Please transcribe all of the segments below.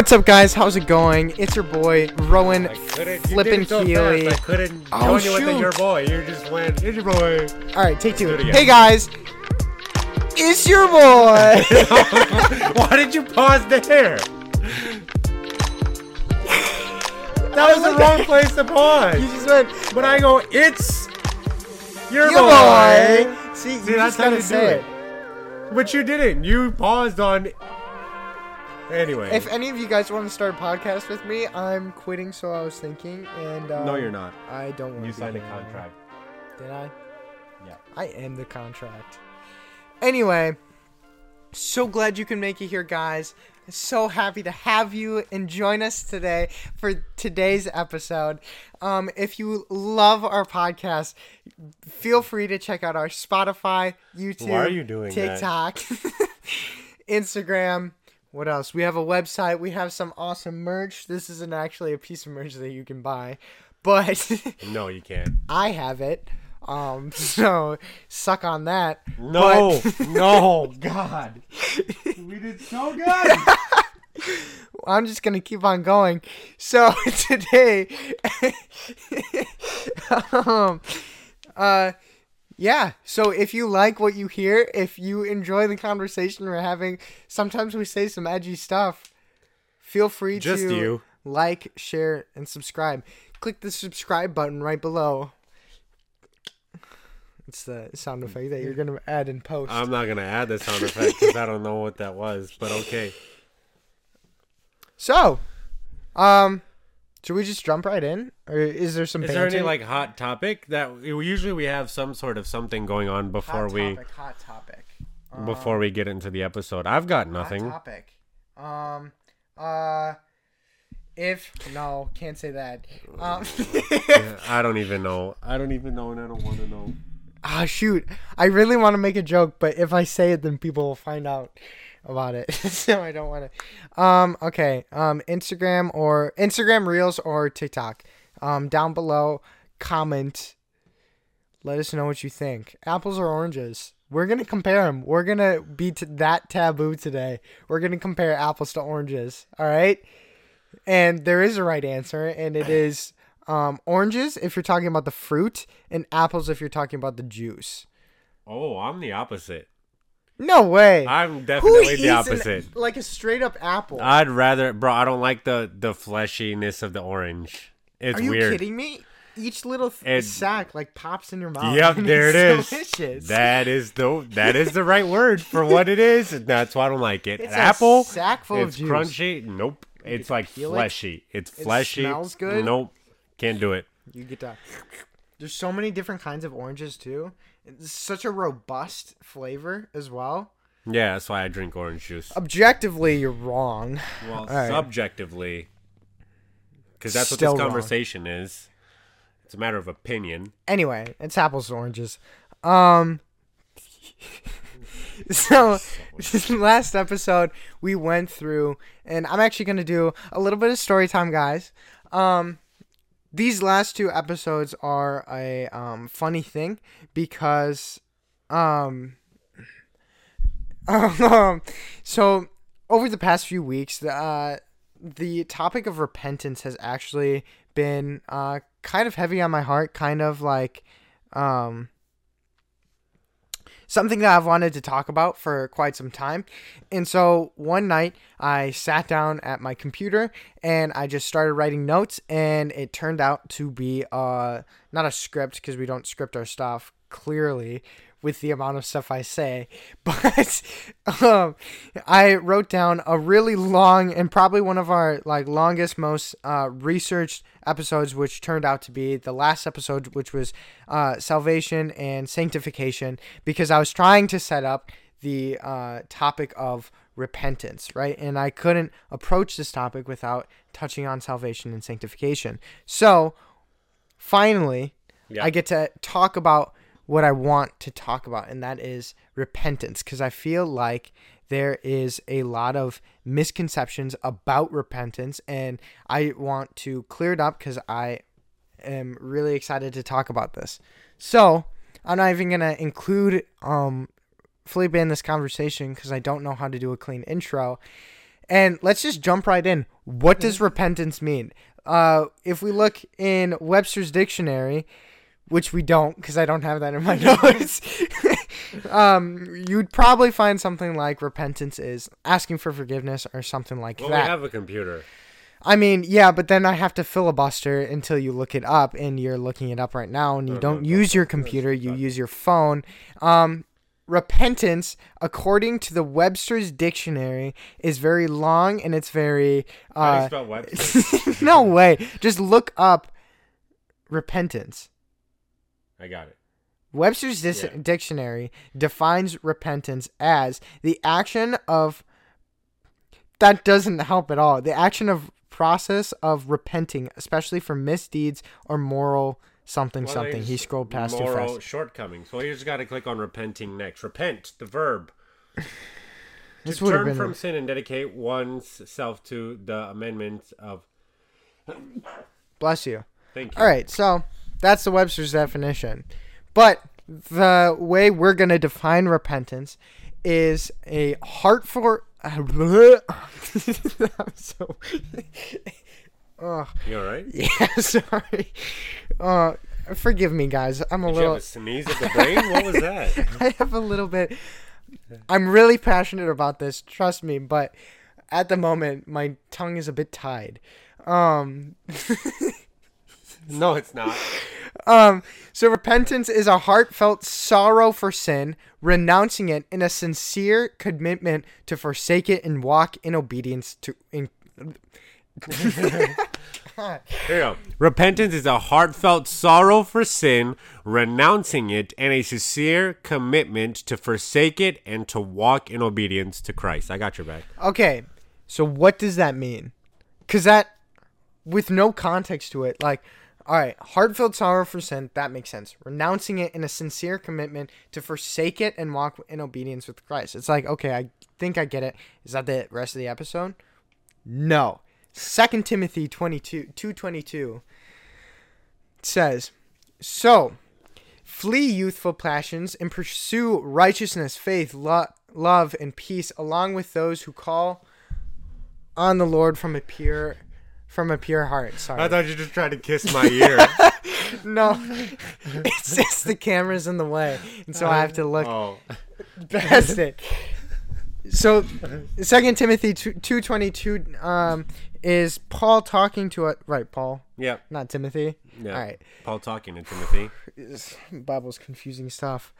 What's up, guys? How's it going? It's your boy Rowan I couldn't. you Flippin' so Keely. fast, I couldn't Oh, join you with the your boy. You just went. It's your boy. All right, take two. It. Hey guys, it's your boy. Why did you pause there? That was the wrong place to pause. you just went When I go, it's your, your boy. boy. See, you that's just how you do say it. But you didn't. You paused on. Anyway. If any of you guys want to start a podcast with me, I'm quitting. So I was thinking, and um, no, you're not. I don't want to. You to. signed a contract. Did I? Yeah. I am the contract. Anyway, so glad you can make it here, guys. So happy to have you and join us today for today's episode. Um, if you love our podcast, feel free to check out our Spotify, YouTube, Why are you doing? TikTok, Instagram. What else? We have a website. We have some awesome merch. This isn't actually a piece of merch that you can buy, but No, you can't. I have it. Um, so suck on that. No, But- no, God. We did so good. I'm just gonna keep on going. So today, um, uh, yeah. So if you like what you hear, if you enjoy the conversation we're having, sometimes we say some edgy stuff. Feel free Just to you. like, share, and subscribe. Click the subscribe button right below. It's the sound effect that you're gonna add in post. I'm not gonna add the sound effect because I don't know what that was. But okay. So, um, should we just jump right in, or is there some? Is there any like hot topic that usually we have some sort of something going on before hot we topic, hot topic, before we get into the episode? I've got nothing. Hot topic. Um, uh, if no, can't say that. Um, Yeah, I don't even know. I don't even know, and I don't want to know. ah, shoot, I really want to make a joke, but if I say it, then people will find out about it. so I don't want to. Um, okay. Um, Instagram or Instagram Reels or TikTok. Um, down below, comment. Let us know what you think. Apples or oranges? We're gonna compare them. We're gonna be t- that taboo today. We're gonna compare apples to oranges. All right. And there is a right answer, and it is um, oranges if you're talking about the fruit, and apples if you're talking about the juice. Oh, I'm the opposite. No way. I'm definitely the an- opposite. like a straight up apple? I'd rather, bro. I don't like the the fleshiness of the orange. It's Are you weird. kidding me? Each little th- sack like pops in your mouth. Yep, there it is. Delicious. That is the that is the right word for what it is. That's why I don't like it. It's An apple, sack full of it's juice. crunchy. Nope. It's like peel it. fleshy. It's fleshy. It smells good. Nope. Can't do it. You get to. There's so many different kinds of oranges too. It's such a robust flavor as well. Yeah, that's why I drink orange juice. Objectively, you're wrong. Well, right. subjectively, because that's Still what this wrong. conversation is. It's a matter of opinion. Anyway, it's apples and oranges. Um. so, last episode we went through, and I'm actually gonna do a little bit of story time, guys. Um, these last two episodes are a um funny thing because, um, um, so over the past few weeks, the uh, the topic of repentance has actually been uh kind of heavy on my heart, kind of like um something that I've wanted to talk about for quite some time. And so one night I sat down at my computer and I just started writing notes and it turned out to be uh not a script because we don't script our stuff clearly with the amount of stuff I say, but um, I wrote down a really long and probably one of our like longest, most uh, researched episodes, which turned out to be the last episode, which was uh, salvation and sanctification, because I was trying to set up the uh, topic of repentance, right? And I couldn't approach this topic without touching on salvation and sanctification. So finally, Yeah. I get to talk about what I want to talk about, and that is repentance, because I feel like there is a lot of misconceptions about repentance, and I want to clear it up because I am really excited to talk about this. So I'm not even gonna include um Felipe in this conversation because I don't know how to do a clean intro. And let's just jump right in. What does repentance mean? Uh, if we look in Webster's dictionary, which we don't because I don't have that in my notes, um, you'd probably find something like repentance is asking for forgiveness or something like Well, that. we have a computer. I mean, yeah, but then I have to filibuster until you look it up, and you're looking it up right now, and you don't use your computer, you use your phone. Um, repentance, according to the Webster's dictionary, is very long and it's very. How do you Uh, spell Webster? no way. Just look up repentance. I got it. Webster's dis- Yeah. dictionary defines repentance as the action of. That doesn't help at all. The action of process of repenting, especially for misdeeds or moral something Well, something. He scrolled past too moral fast. shortcomings. Well, you just got to click on repenting next. Repent, the verb. This to turn from sin and dedicate one's self to the amendment of. bless you. Thank you. All right, so that's the Webster's definition. But the way we're going to define repentance is a heartfelt. I'm so. You all right? Yeah, sorry. Uh, forgive me, guys. I'm a Did you little. have a sneeze of the brain? What was that? I have a little bit. I'm really passionate about this. Trust me, but at the moment, my tongue is a bit tied. Um. No, it's not. Um, so repentance is a heartfelt sorrow for sin, renouncing it in a sincere commitment to forsake it and walk in obedience to. In, Here you go. Repentance is a heartfelt sorrow for sin, renouncing it, and a sincere commitment to forsake it and to walk in obedience to Christ. I got your back. okay, so what does that mean? Because that, with no context to it, like, all right, heartfelt sorrow for sin, that makes sense. Renouncing it in a sincere commitment to forsake it and walk in obedience with Christ. It's like, okay, I think I get it. Is that the rest of the episode? No. Second Timothy 22, 222 says, So, flee youthful passions and pursue righteousness, faith, lo- love, and peace, along with those who call on the Lord from a pure from a pure heart. Sorry. I thought you just tried to kiss my ear. no. it's just the camera's in the way. And so I have to look oh. past it. So, Second Timothy two twenty two um, is Paul talking to a right Paul, Yeah. not Timothy. Yeah. All right, Paul talking to Timothy. Bible's confusing stuff.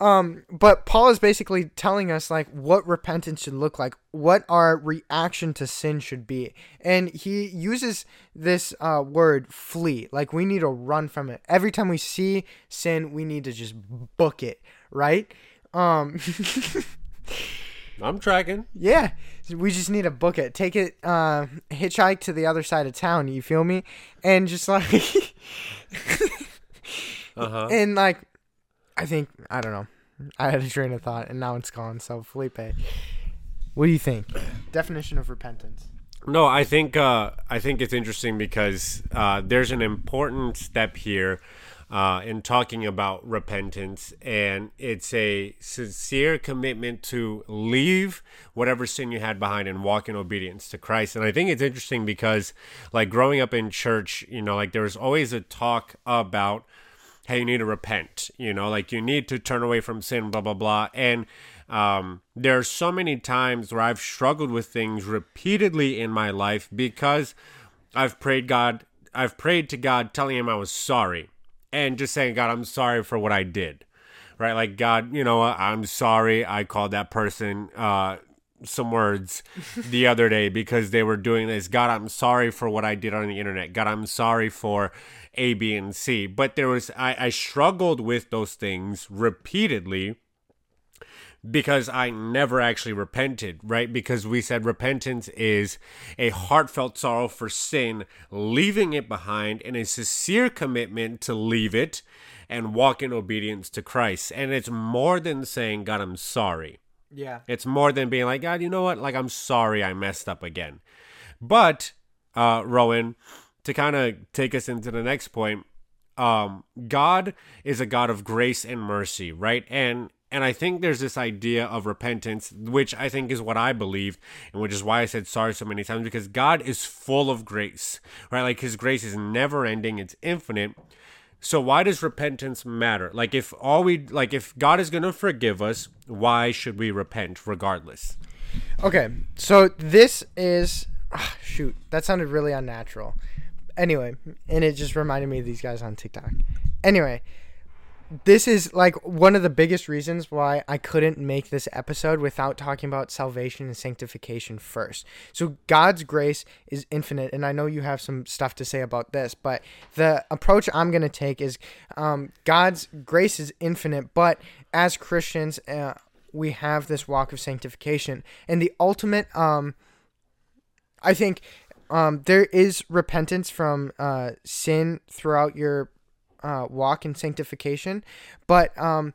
Um, but Paul is basically telling us like what repentance should look like, what our reaction to sin should be, and he uses this uh, word "flee." Like we need to run from it. Every time we see sin, we need to just book it, right? Um, I'm tracking. Yeah, we just need to book it. Take it, uh, hitchhike to the other side of town. You feel me? And just like, Uh huh. and like, I think I don't know. I had a train of thought, and now it's gone. So Felipe, what do you think? Definition of repentance. No, I think uh, I think it's interesting because uh, there's an important step here uh, in talking about repentance, and it's a sincere commitment to leave whatever sin you had behind and walk in obedience to Christ. And I think it's interesting because, like growing up in church, you know, like there was always a talk about hey, you need to repent, you know, like you need to turn away from sin, blah, blah, blah. And um, there are so many times where I've struggled with things repeatedly in my life because I've prayed God, I've prayed to God telling him I was sorry and just saying, God, I'm sorry for what I did. Right? Like, God, you know, I'm sorry I called that person, uh, some words the other day because they were doing this. God, I'm sorry for what I did on the internet. God, I'm sorry for A, B, and C. But there was, I, I struggled with those things repeatedly because I never actually repented, right? Because we said repentance is a heartfelt sorrow for sin, leaving it behind, and a sincere commitment to leave it and walk in obedience to Christ. And it's more than saying, God, I'm sorry. Yeah. It's more than being like, God, you know what? Like, I'm sorry I messed up again. But, uh, Rowan, to kind of take us into the next point, um, God is a God of grace and mercy, right? And and I think there's this idea of repentance, which I think is what I believe, and which is why I said sorry so many times, because God is full of grace, right? Like His grace is never ending, it's infinite. So why does repentance matter? Like if all we like if God is going to forgive us, why should we repent regardless? Okay, so this is ah, shoot. That sounded really unnatural. Anyway, and it just reminded me of these guys on TikTok. Anyway, this is like one of the biggest reasons why I couldn't make this episode without talking about salvation and sanctification first. So God's grace is infinite, and I know you have some stuff to say about this, but the approach I'm going to take is um, God's grace is infinite, but as Christians, uh, we have this walk of sanctification, and the ultimate, um, I think. Um, there is repentance from uh, sin throughout your uh, walk in sanctification, but um,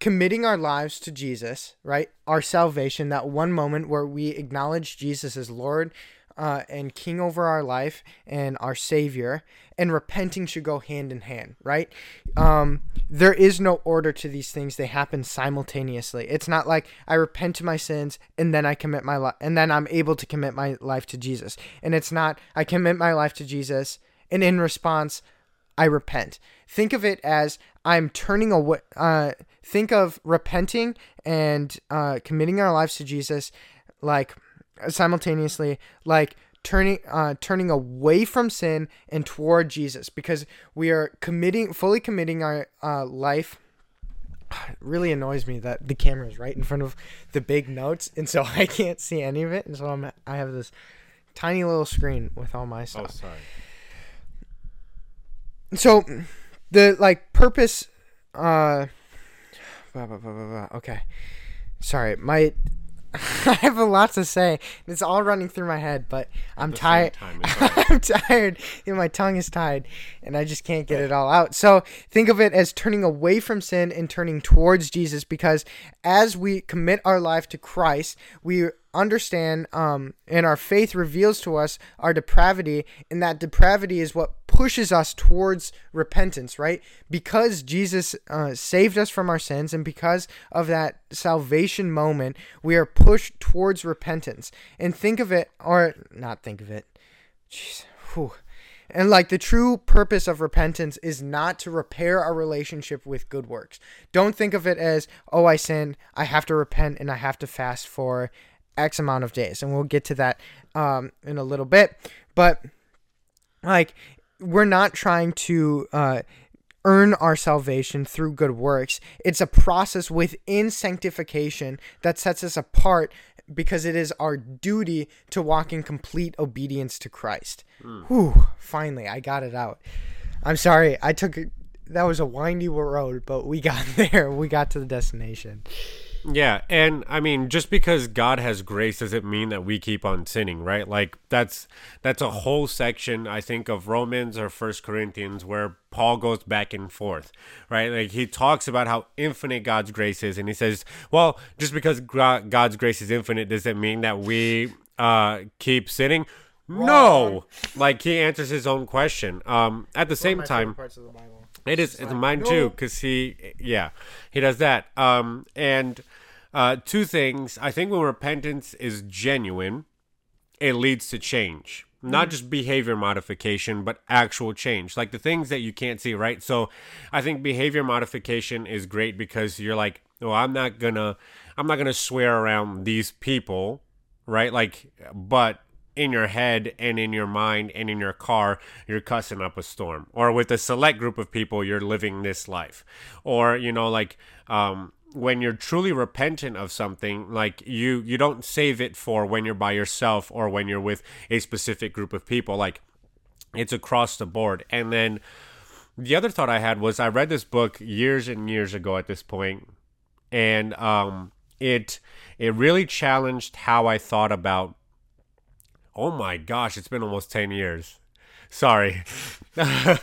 committing our lives to Jesus, right? Our salvation, that one moment where we acknowledge Jesus as Lord uh, and King over our life and our Savior, and repenting should go hand in hand, right? Um, there is no order to these things; they happen simultaneously. It's not like I repent to my sins and then I commit my life, and then I'm able to commit my life to Jesus. And it's not I commit my life to Jesus, and in response, I repent. Think of it as I'm turning away. Uh, think of repenting and uh, committing our lives to Jesus, like simultaneously, like turning uh, turning away from sin and toward Jesus, because we are committing, fully committing our uh, life. It really annoys me that the camera is right in front of the big notes, and so I can't see any of it, and so I'm I have this tiny little screen with all my stuff. Oh, sorry. so the like purpose uh blah, blah, blah, blah, blah. okay sorry my i have a lot to say. It's all running through my head but i'm tired. time, it's all right. i'm tired. And my tongue is tied and i just can't get it all out. So think of it as turning away from sin and turning towards jesus because as we commit our life to christ we understand um, and our faith reveals to us our depravity and that depravity is what pushes us towards repentance right because jesus uh, saved us from our sins and because of that salvation moment we are pushed towards repentance and think of it or not think of it Jeez. Whew. And like the true purpose of repentance is not to repair our relationship with good works. Don't think of it as, oh, I sinned, I have to repent and I have to fast for X amount of days. And we'll get to that um, in a little bit. But like, we're not trying to uh, earn our salvation through good works. It's a process within sanctification that sets us apart because it is our duty to walk in complete obedience to Christ. Whew, finally, I got it out. I'm sorry, I took that was a windy road, but we got there. We got to the destination. Yeah, and I mean, just because God has grace doesn't mean that we keep on sinning, right? Like that's that's a whole section I think of Romans or First Corinthians where Paul goes back and forth, right? Like he talks about how infinite God's grace is, and he says, "Well, just because God's grace is infinite doesn't mean that we uh, keep sinning." No, like he answers his own question. Um, at the same time, parts of the Bible. it is it's mine too, because he, yeah, he does that. Um, and uh, two things. I think when repentance is genuine, it leads to change. Not just behavior modification, but actual change. Like the things that you can't see, right? So I think behavior modification is great because you're like, oh, I'm not gonna, I'm not gonna swear around these people, right? Like, but in your head and in your mind and in your car, you're cussing up a storm. Or with a select group of people, you're living this life. Or, you know, like um, when you're truly repentant of something, like you you don't save it for when you're by yourself or when you're with a specific group of people. Like it's across the board. And then the other thought I had was I read this book years and years ago at this point, and um, it it really challenged how I thought about Oh my gosh, it's been almost 10 years. Sorry. oh,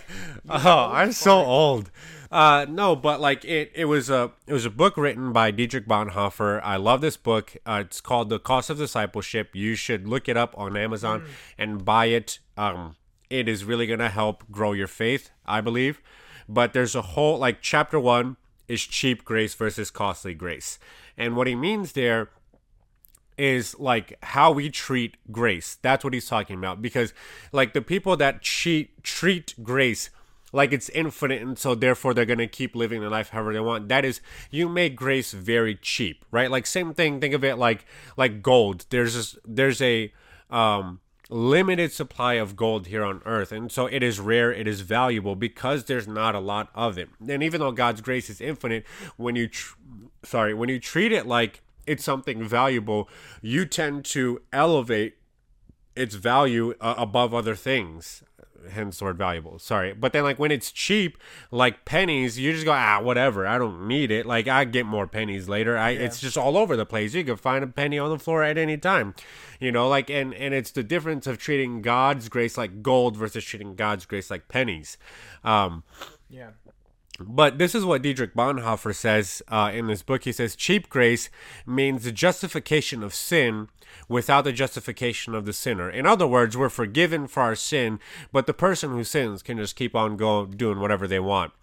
I'm so old. Uh, no, but like it, it was a it was a book written by Dietrich Bonhoeffer. I love this book. Uh, it's called The Cost of Discipleship. You should look it up on Amazon and buy it. Um, it is really gonna help grow your faith, I believe. But there's a whole like chapter one is cheap grace versus costly grace. And what he means there is like how we treat grace. That's what he's talking about. Because like the people that cheat treat grace like it's infinite and so therefore they're gonna keep living their life however they want. That is you make grace very cheap, right? Like same thing, think of it like like gold. There's this, there's a um limited supply of gold here on earth and so it is rare it is valuable because there's not a lot of it and even though god's grace is infinite when you tr- sorry when you treat it like it's something valuable you tend to elevate its value uh, above other things hence the word valuable. Sorry, but then like when it's cheap, like pennies, you just go ah whatever. I don't need it. Like I get more pennies later. I yeah. it's just all over the place. You can find a penny on the floor at any time, you know. Like and and it's the difference of treating God's grace like gold versus treating God's grace like pennies. Um, yeah. But this is what Dietrich Bonhoeffer says uh, in his book. He says, Cheap grace means the justification of sin without the justification of the sinner. In other words, we're forgiven for our sin, but the person who sins can just keep on going doing whatever they want.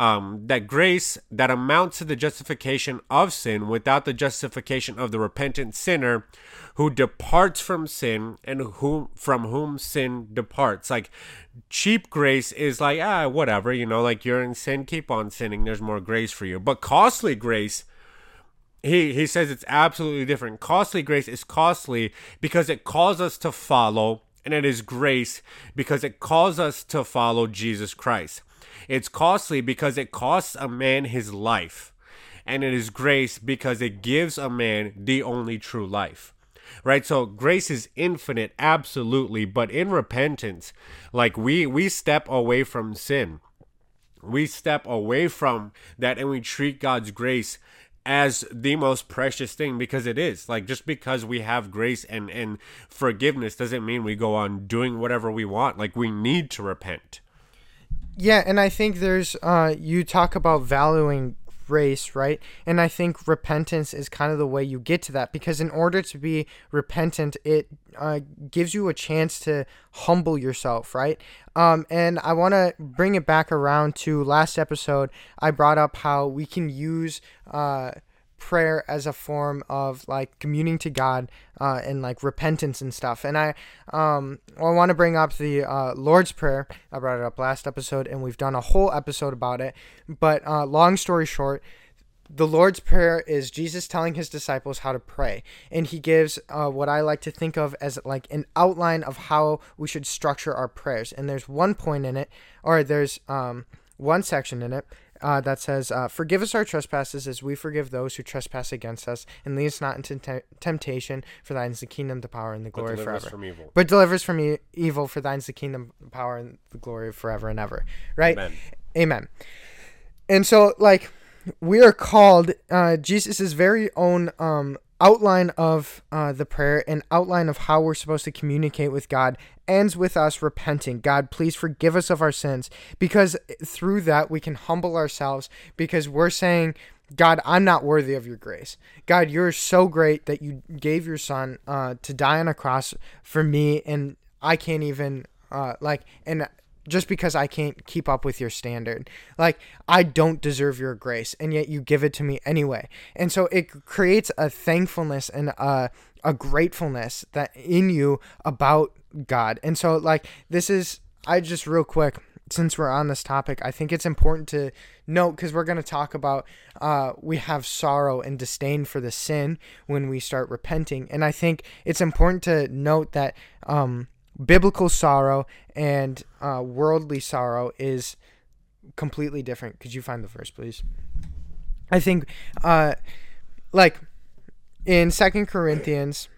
Um, that grace that amounts to the justification of sin without the justification of the repentant sinner who departs from sin and whom from whom sin departs. Like cheap grace is like ah whatever you know like you're in sin keep on sinning there's more grace for you but costly grace he he says it's absolutely different. Costly grace is costly because it calls us to follow, and it is grace because it calls us to follow Jesus Christ. It's costly because it costs a man his life, and it is grace because it gives a man the only true life. Right? So grace is infinite absolutely, but in repentance, like we we step away from sin. We step away from that and we treat God's grace as the most precious thing because it is like just because we have grace and and forgiveness doesn't mean we go on doing whatever we want like we need to repent yeah and i think there's uh you talk about valuing grace, right? And I think repentance is kind of the way you get to that because in order to be repentant, it uh, gives you a chance to humble yourself, right? Um, and I want to bring it back around to last episode. I brought up how we can use. Uh, prayer as a form of like communing to God uh, and like repentance and stuff. And I um I want to bring up the uh, Lord's Prayer. I brought it up last episode, and we've done a whole episode about it. But uh, long story short. The Lord's Prayer is Jesus telling his disciples how to pray, and he gives uh, what I like to think of as like an outline of how we should structure our prayers. And there's one point in it, or there's um, one section in it uh, that says, uh, Forgive us our trespasses as we forgive those who trespass against us, and lead us not into te- temptation, for thine is the kingdom, the power, and the glory but forever. From evil. But deliver us from e- evil, for thine is the kingdom, the power, and the glory forever and ever. Right? Amen. Amen. And so, like, we are called, uh, Jesus' very own um, outline of uh, the prayer and outline of how we're supposed to communicate with God ends with us repenting. God, please forgive us of our sins because through that we can humble ourselves because we're saying, God, I'm not worthy of your grace. God, you're so great that you gave your son uh, to die on a cross for me, and I can't even uh, like, and just because I can't keep up with your standard. Like, I don't deserve your grace, and yet you give it to me anyway. And so it creates a thankfulness and a, a gratefulness that in you about God. And so, like, this is, I just real quick, since we're on this topic, I think it's important to note because we're going to talk about uh, we have sorrow and disdain for the sin when we start repenting. And I think it's important to note that. Um, biblical sorrow and uh, worldly sorrow is completely different. Could you find the verse, please? I think, uh, like in Second Corinthians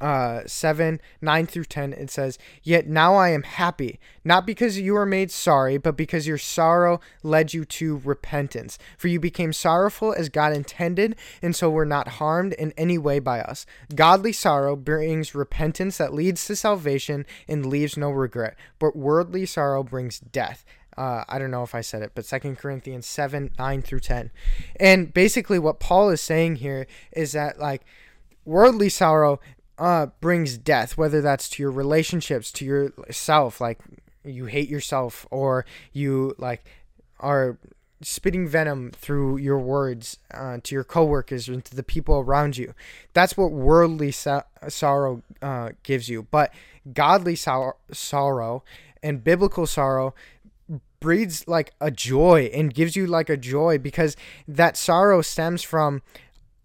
uh, 7 9 through 10 it says yet now i am happy not because you were made sorry but because your sorrow led you to repentance. For you became sorrowful as god intended and so were not harmed in any way by us. Godly sorrow brings repentance that leads to salvation and leaves no regret but worldly sorrow brings death. Uh, I don't know if I said it, but Second Corinthians 7 9 through 10. And basically, what Paul is saying here is that, like, worldly sorrow uh, brings death, whether that's to your relationships, to yourself, like you hate yourself, or you like are spitting venom through your words uh, to your coworkers and to the people around you. That's what worldly so- sorrow uh, gives you. But godly sor- sorrow and biblical sorrow breeds like a joy and gives you like a joy because that sorrow stems from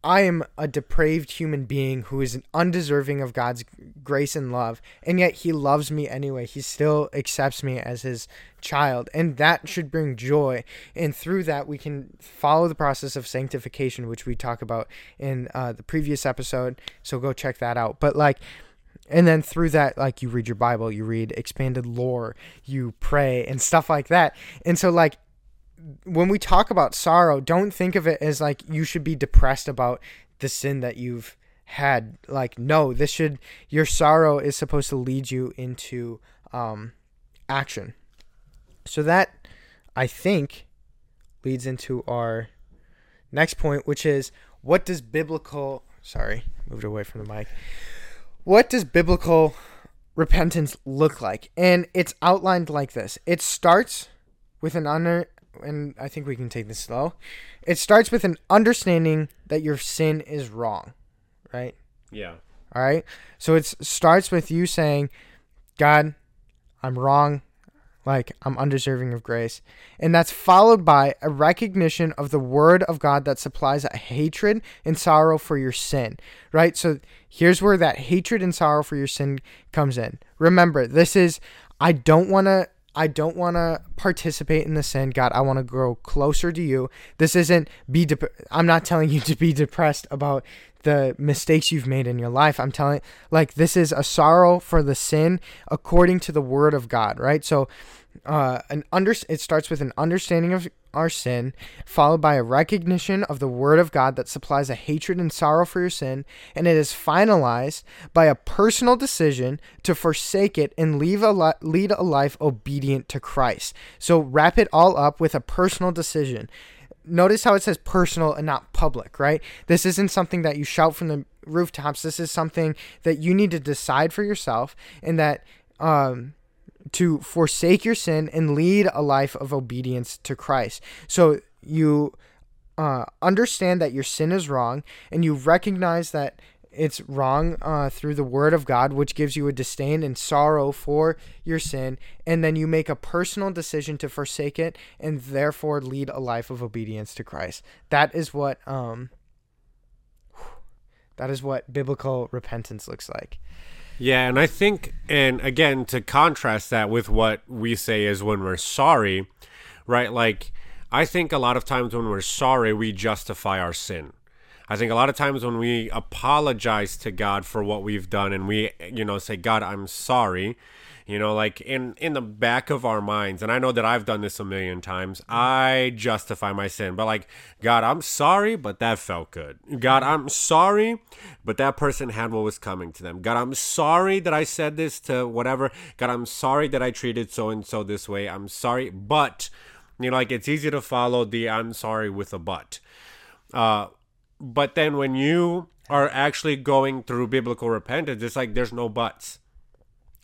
I am a depraved human being who is undeserving of God's grace and love, and yet He loves me anyway. He still accepts me as His child, and that should bring joy. And through that, we can follow the process of sanctification, which we talk about in uh, the previous episode. So go check that out. But like, and then through that, like, you read your Bible, you read expanded lore, you pray, and stuff like that. And so, like, when we talk about sorrow, don't think of it as like you should be depressed about the sin that you've had. Like, no, this should your sorrow is supposed to lead you into um, action. So that I think leads into our next point, which is what does biblical sorry, moved away from the mic. What does biblical repentance look like? And it's outlined like this. It starts with an and I think we can take this slow. It starts with an understanding that your sin is wrong, right? Yeah. All right. So it starts with you saying, God, I'm wrong. Like, I'm undeserving of grace. And that's followed by a recognition of the word of God that supplies a hatred and sorrow for your sin, right? So here's where that hatred and sorrow for your sin comes in. Remember, this is, I don't want to I don't want to participate in the sin. God, I want to grow closer to you. This isn't be de- I'm not telling you to be depressed about the mistakes you've made in your life. I'm telling like this is a sorrow for the sin according to the word of God, right? So uh an under it starts with an understanding of our sin, followed by a recognition of the Word of God that supplies a hatred and sorrow for your sin, and it is finalized by a personal decision to forsake it and leave a li- lead a life obedient to Christ. So wrap it all up with a personal decision. Notice how it says personal and not public, right? This isn't something that you shout from the rooftops. This is something that you need to decide for yourself, and that um, to forsake your sin and lead a life of obedience to Christ. So you uh, understand that your sin is wrong and you recognize that it's wrong uh, through the word of God, which gives you a disdain and sorrow for your sin. And then you make a personal decision to forsake it and therefore lead a life of obedience to Christ. That is what. Um, that is what biblical repentance looks like. Yeah, and I think, and again, to contrast that with what we say is when we're sorry, right? Like, I think a lot of times when we're sorry, we justify our sin. I think a lot of times when we apologize to God for what we've done and we, you know, say, God, I'm sorry, you know like in in the back of our minds and i know that i've done this a million times i justify my sin but like god i'm sorry but that felt good. God i'm sorry but that person had what was coming to them. God i'm sorry that i said this to whatever. God i'm sorry that i treated so and so this way. I'm sorry but you know like it's easy to follow the i'm sorry with a but. Uh but then when you are actually going through biblical repentance it's like there's no buts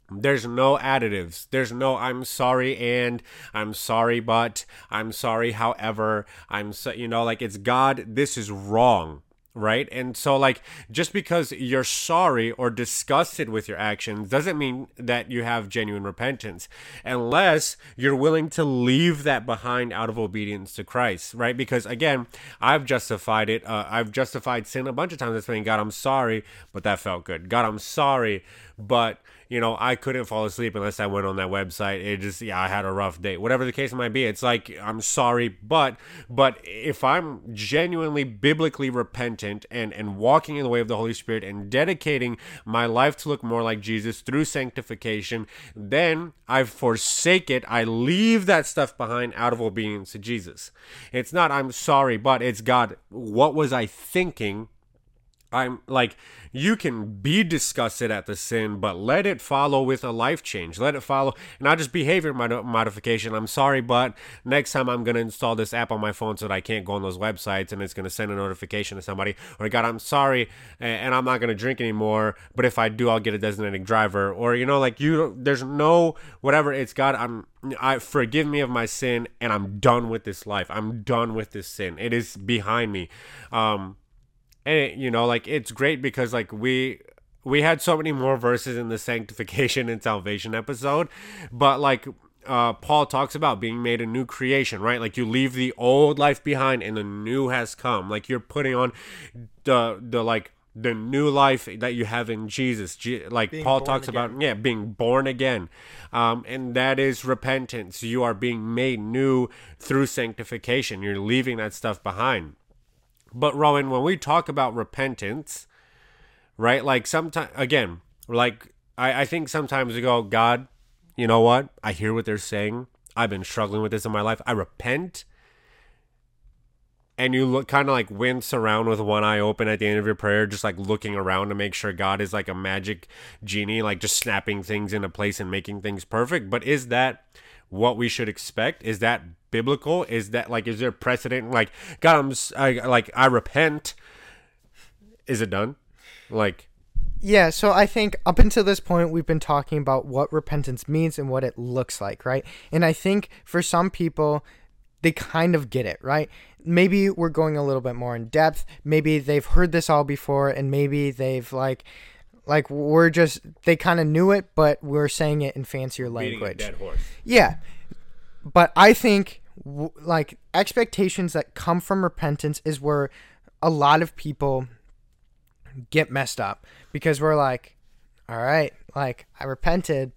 there's no additives. There's no I'm sorry and I'm sorry but I'm sorry however I'm so you know like it's God this is wrong right? And so, like, just because you're sorry or disgusted with your actions doesn't mean that you have genuine repentance, unless you're willing to leave that behind out of obedience to Christ, right? Because again, I've justified it. Uh, I've justified sin a bunch of times. That's saying, God, I'm sorry, but that felt good. God, I'm sorry, but you know, I couldn't fall asleep unless I went on that website. It just, yeah, I had a rough day. Whatever the case might be, it's like, I'm sorry, but, but if I'm genuinely biblically repentant and, and walking in the way of the Holy Spirit and dedicating my life to look more like Jesus through sanctification, then I forsake it. I leave that stuff behind out of obedience to Jesus. It's not, I'm sorry, but it's God, what was I thinking? I'm like, you can be disgusted at the sin, but let it follow with a life change. Let it follow, not just behavior mod- modification. I'm sorry, but next time I'm going to install this app on my phone so that I can't go on those websites and it's going to send a notification to somebody. Or, God, I'm sorry and I'm not going to drink anymore, but if I do, I'll get a designated driver. Or, you know, like you, there's no whatever. It's God, I'm, I forgive me of my sin and I'm done with this life. I'm done with this sin. It is behind me. Um, and it, you know like it's great because like we we had so many more verses in the sanctification and salvation episode but like uh, Paul talks about being made a new creation, right? Like you leave the old life behind and the new has come. Like you're putting on the the like the new life that you have in Jesus. Like being Paul talks again. about, yeah, being born again. Um, and that is repentance. You are being made new through sanctification. You're leaving that stuff behind. But Rowan, when we talk about repentance, right? Like sometimes again, like I, I think sometimes we go, God, you know what? I hear what they're saying. I've been struggling with this in my life. I repent. And you look kind of like wince around with one eye open at the end of your prayer, just like looking around to make sure God is like a magic genie, like just snapping things into place and making things perfect. But is that what we should expect? Is that biblical? Is that like is there precedent? Like God, I'm I, like I repent. Is it done? Like yeah, so I think up until this point, we've been talking about what repentance means and what it looks like, right? And I think for some people, they kind of get it, right? Maybe we're going a little bit more in depth. Maybe they've heard this all before, and maybe they've like, like we're just they kind of knew it, but we're saying it in fancier language. Yeah, but I think w- like expectations that come from repentance is where a lot of people get messed up because we're like, all right, like I repented,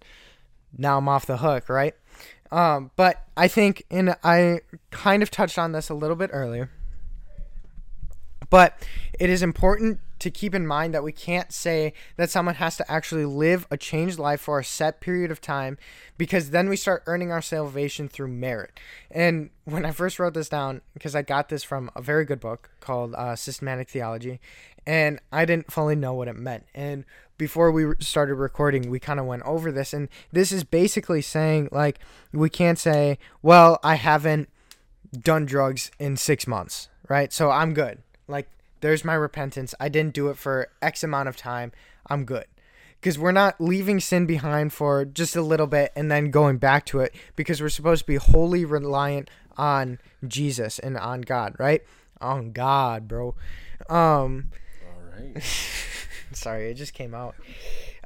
now I'm off the hook, right? Um, but I think, and I kind of touched on this a little bit earlier, but it is important to keep in mind that we can't say that someone has to actually live a changed life for a set period of time because then we start earning our salvation through merit. And when I first wrote this down, because I got this from a very good book called uh, Systematic Theology, and I didn't fully know what it meant. And before we started recording, we kind of went over this. And this is basically saying, like, we can't say, well, I haven't done drugs in six months, right? So I'm good. Like, there's my repentance. I didn't do it for X amount of time. I'm good. Because we're not leaving sin behind for just a little bit and then going back to it because we're supposed to be wholly reliant on Jesus and on God, right? On God, bro. Um, All right. sorry, it just came out.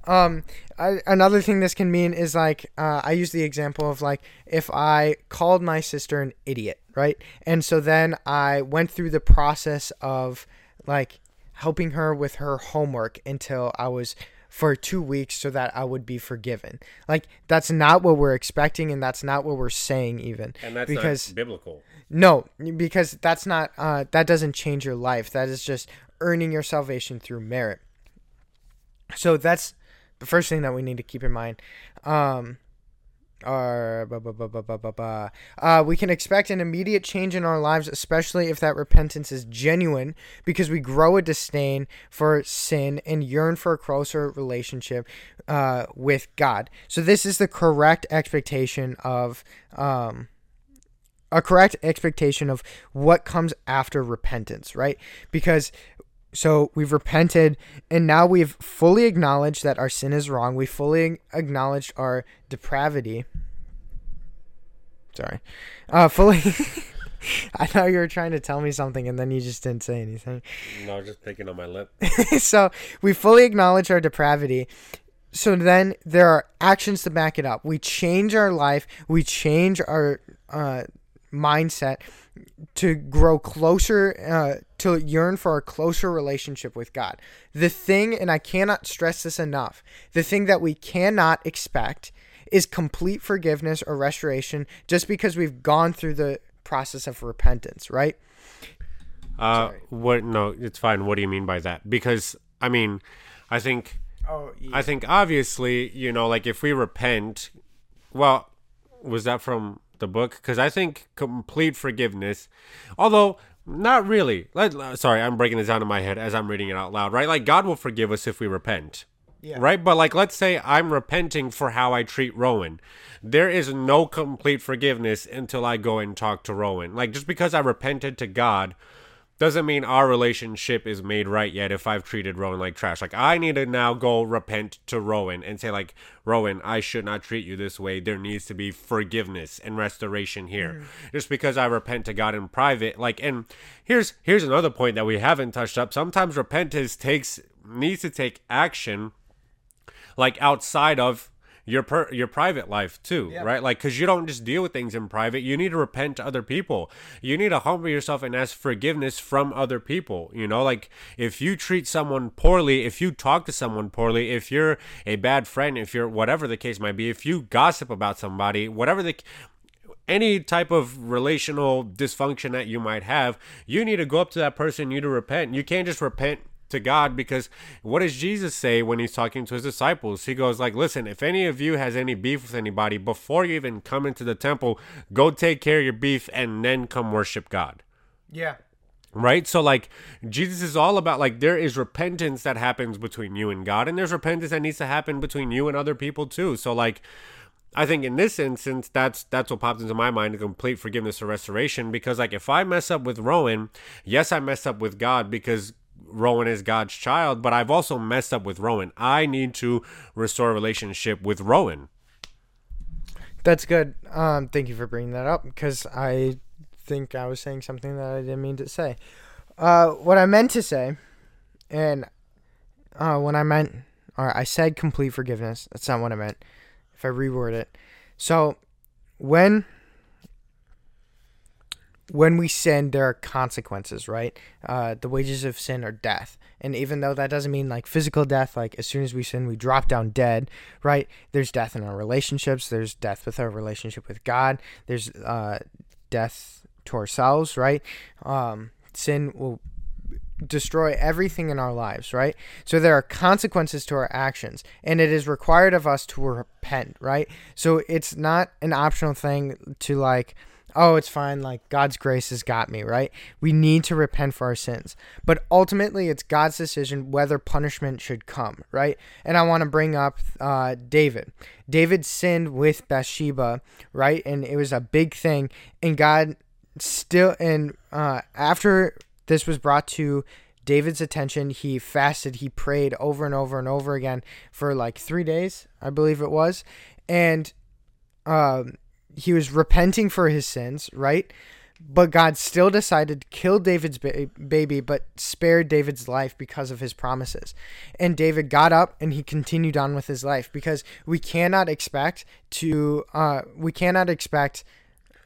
Um, I, another thing this can mean is like uh, I use the example of like if I called my sister an idiot, right? And so then I went through the process of like helping her with her homework until I was for two weeks so that I would be forgiven. Like that's not what we're expecting, and that's not what we're saying even. And that's because, biblical. No, because that's not. Uh, that doesn't change your life. That is just earning your salvation through merit. So that's the first thing that we need to keep in mind. Um, or uh, we can expect an immediate change in our lives, especially if that repentance is genuine, because we grow a disdain for sin and yearn for a closer relationship uh, with God. So this is the correct expectation of um, a correct expectation of what comes after repentance, right? Because so we've repented and now we've fully acknowledged that our sin is wrong. We fully acknowledged our depravity. Sorry. Uh fully I thought you were trying to tell me something and then you just didn't say anything. No, I was just picking on my lip. so we fully acknowledge our depravity. So then there are actions to back it up. We change our life, we change our uh, mindset to grow closer, uh, to yearn for a closer relationship with God. The thing, and I cannot stress this enough, the thing that we cannot expect is complete forgiveness or restoration just because we've gone through the process of repentance, right? Uh, Sorry. what? No, it's fine. What do you mean by that? Because I mean, I think, oh, yeah. I think obviously, you know, like if we repent, well, was that from the book because I think complete forgiveness, although Not really. Uh, sorry, I'm breaking this down in my head as I'm reading it out loud, right? Like, God will forgive us if we repent. Yeah. Right? But, like, let's say I'm repenting for how I treat Rowan. There is no complete forgiveness until I go and talk to Rowan. Like, just because I repented to God doesn't mean our relationship is made right yet if I've treated Rowan like trash. Like I need to now go repent to Rowan and say like, Rowan, I should not treat you this way. There needs to be forgiveness and restoration here. Mm. Just because I repent to God in private, like and here's here's another point that we haven't touched up. Sometimes repentance takes needs to take action like outside of your per, your private life too, yeah. right? Like cuz you don't just deal with things in private. You need to repent to other people. You need to humble yourself and ask forgiveness from other people, you know? Like if you treat someone poorly, if you talk to someone poorly, if you're a bad friend, if you're whatever the case might be, if you gossip about somebody, whatever the any type of relational dysfunction that you might have, you need to go up to that person, you need to repent. You can't just repent to God because what does Jesus say when he's talking to his disciples? He goes like, "Listen, if any of you has any beef with anybody before you even come into the temple, go take care of your beef and then come worship God." Yeah. Right? So like Jesus is all about like there is repentance that happens between you and God and there's repentance that needs to happen between you and other people too. So like I think in this instance, that's that's what popped into my mind: complete forgiveness or restoration. Because like, if I mess up with Rowan, yes, I mess up with God because Rowan is God's child, but I've also messed up with Rowan. I need to restore a relationship with Rowan. That's good. Um, thank you for bringing that up because I think I was saying something that I didn't mean to say. Uh, what I meant to say, and uh, when I meant, or I said complete forgiveness, that's not what I meant. If I reword it, so when when we sin, there are consequences, right? Uh, the wages of sin are death. And even though that doesn't mean like physical death, like as soon as we sin, we drop down dead, right? There's death in our relationships. There's death with our relationship with God. There's uh, death to ourselves, right? Um, sin will destroy everything in our lives, right? So there are consequences to our actions, and it is required of us to repent, right? So it's not an optional thing to like, oh, it's fine. Like God's grace has got me, right? We need to repent for our sins. But ultimately, it's God's decision whether punishment should come, right? And I want to bring up uh, David. David sinned with Bathsheba, right? And it was a big thing. And God still, and uh, after this was brought to David's attention, he fasted, he prayed over and over and over again for like three days, I believe it was. And, um, he was repenting for his sins, right? But God still decided to kill David's ba- baby, but spared David's life because of his promises. And David got up and he continued on with his life because we cannot expect to, uh, we cannot expect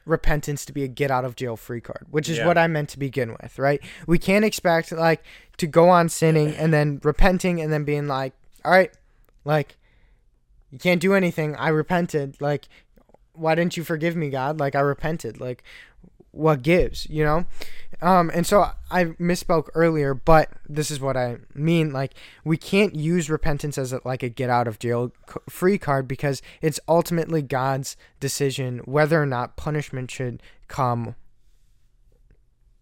repentance to be a get out of jail free card, which is yeah. what I meant to begin with, right? We can't expect like to go on sinning and then repenting and then being like, all right, like you can't do anything. I repented. Like why didn't you forgive me, God? Like I repented. Like what gives, you know? Um, and so I misspoke earlier, but this is what I mean. Like we can't use repentance as a, like a get out of jail free card because it's ultimately God's decision whether or not punishment should come.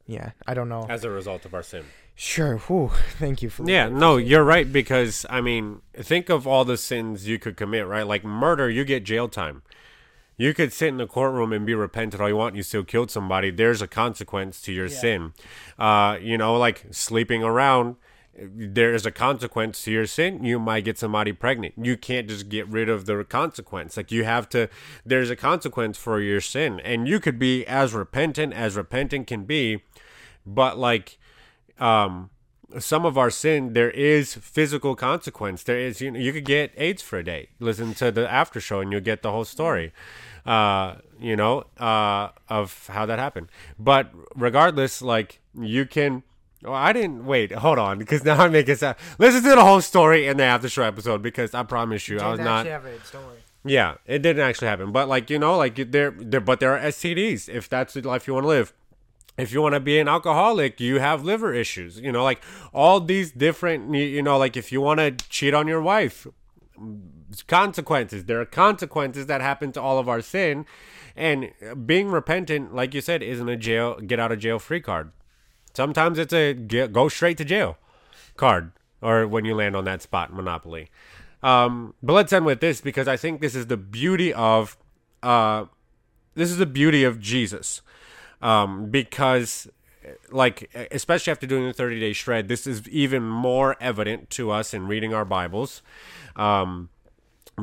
Yeah, I don't know. As a result of our sin. Sure. Whew. Thank you for. Yeah. No, you're right because I mean, think of all the sins you could commit. Right, like murder, you get jail time. You could sit in the courtroom and be repentant all you want. You still killed somebody. There's a consequence to your yeah. sin. Uh, you know, like sleeping around. There is a consequence to your sin. You might get somebody pregnant. You can't just get rid of the consequence. Like you have to. There's a consequence for your sin, and you could be as repentant as repentant can be, but like, um, some of our sin there is physical consequence there is you know you could get aids for a day listen to the after show and you'll get the whole story uh you know uh of how that happened but regardless like you can Oh, I didn't wait. Hold on, because now I'm making sound. Listen to the whole story in the after show episode because I promise you, I was not. Don't worry. Yeah, it didn't actually happen, but like you know, like there, there, but there are STDs if that's the life you want to live if you want to be an alcoholic, you have liver issues. You know, like all these different, you know, like if you want to cheat on your wife, consequences. There are consequences that happen to all of our sin. And being repentant, like you said, isn't a jail, get out of jail free card. Sometimes it's a get, go straight to jail card, or when you land on that spot, Monopoly. Um, but let's end with this because I think this is the beauty of, uh, this is the beauty of Jesus, um, because like especially after doing the 30 day shred this is even more evident to us in reading our bibles. Um,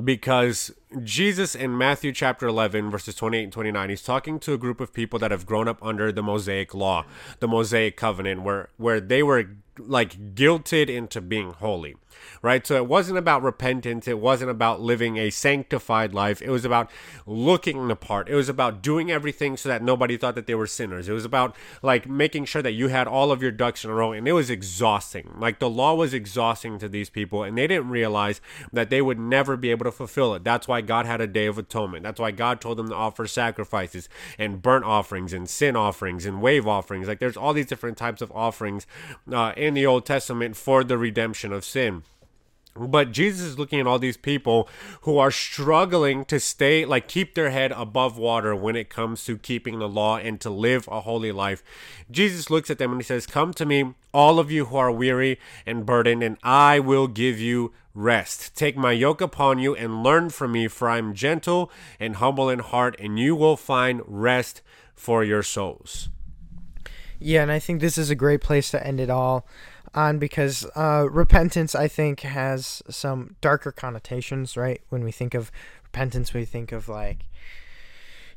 because Jesus in Matthew chapter 11, verses 28 and 29, he's talking to a group of people that have grown up under the Mosaic law, the Mosaic covenant, where, where they were like guilted into being holy right? So it wasn't about repentance. It wasn't about living a sanctified life. It was about looking the part. It was about doing everything so that nobody thought that they were sinners. It was about like making sure that you had all of your ducks in a row. And it was exhausting. Like the law was exhausting to these people. And they didn't realize that they would never be able to fulfill it. That's why God had a day of atonement. That's why God told them to offer sacrifices and burnt offerings and sin offerings and wave offerings. Like there's all these different types of offerings uh, in the Old Testament for the redemption of sin. But Jesus is looking at all these people who are struggling to stay, like, keep their head above water when it comes to keeping the law and to live a holy life. Jesus looks at them and he says, Come to me, all of you who are weary and burdened, and I will give you rest. Take my yoke upon you and learn from me, for I am gentle and humble in heart, and you will find rest for your souls. Yeah, and I think this is a great place to end it all on because uh, repentance, I think, has some darker connotations, right? When we think of repentance, we think of like,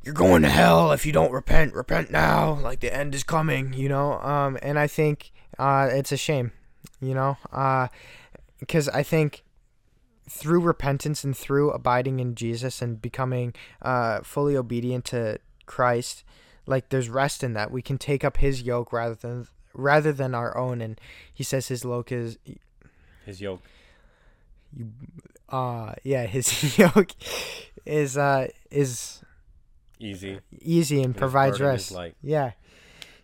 you're going to hell if you don't repent, repent now, like the end is coming, you know? Um, and I think uh, it's a shame, you know? Uh because uh, I think through repentance and through abiding in Jesus and becoming uh, fully obedient to Christ, like there's rest in that. We can take up his yoke rather than rather than our own. And he says his yoke is his yoke. You, uh, yeah, his yoke is uh is easy, easy, and provides rest. Like, yeah.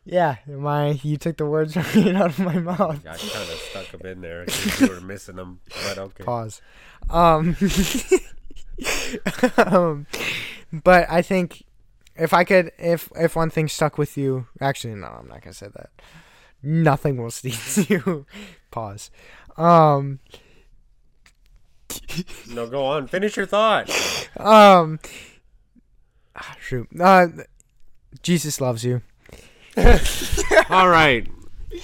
Yeah, my you took the words right out of my mouth. Yeah, I kind of stuck them in there. you were missing them, but okay. Pause. Um, um, but I think if I could, if if one thing stuck with you, actually, no, I'm not gonna say that nothing will stick sneeze you. Pause. Um. no, go on. Finish your thought. Um. Ah, shoot. Uh, Jesus loves you. All right.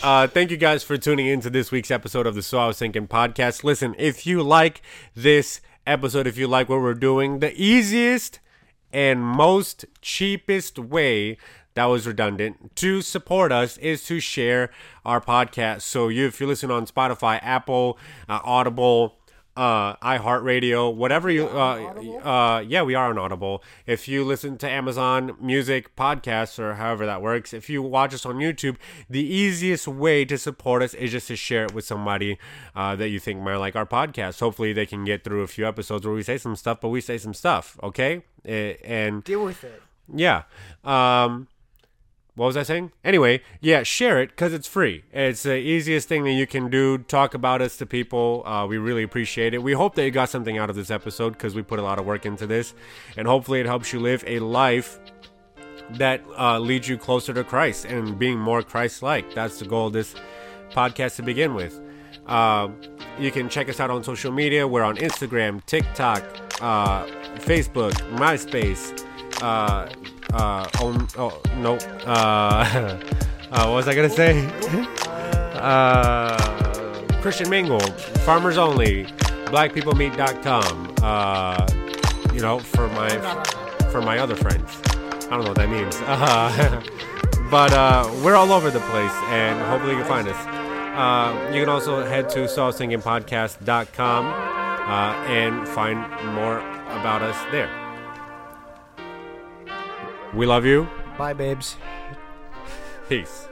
Uh, thank you guys for tuning in to this week's episode of the So I Was Thinking podcast. Listen, if you like this episode, if you like what we're doing, the easiest and most cheapest way that was redundant. To support us is to share our podcast. So you, if you listen on Spotify, Apple, uh, Audible, uh, iHeartRadio, whatever you, uh, uh, yeah, we are on Audible. If you listen to Amazon Music podcasts or however that works, if you watch us on YouTube, the easiest way to support us is just to share it with somebody uh, that you think might like our podcast. Hopefully, they can get through a few episodes where we say some stuff, but we say some stuff, okay? And deal with it. Yeah. Um, what was I saying? Anyway, yeah, share it because it's free. It's the easiest thing that you can do. Talk about us to people. Uh, we really appreciate it. We hope that you got something out of this episode because we put a lot of work into this. And hopefully, it helps you live a life that uh, leads you closer to Christ and being more Christ like. That's the goal of this podcast to begin with. Uh, you can check us out on social media. We're on Instagram, TikTok, uh, Facebook, MySpace. Uh, oh, oh no, uh, uh, what was I gonna say? uh, Christian Mingle, Farmers Only, BlackPeopleMeet.com. Uh, you know, for my for my other friends. I don't know what that means. Uh, but uh, we're all over the place, and hopefully you can find us. Uh, you can also head to sawthinkingpodcast.com uh, and find more about us there. We love you. Bye, babes. Peace.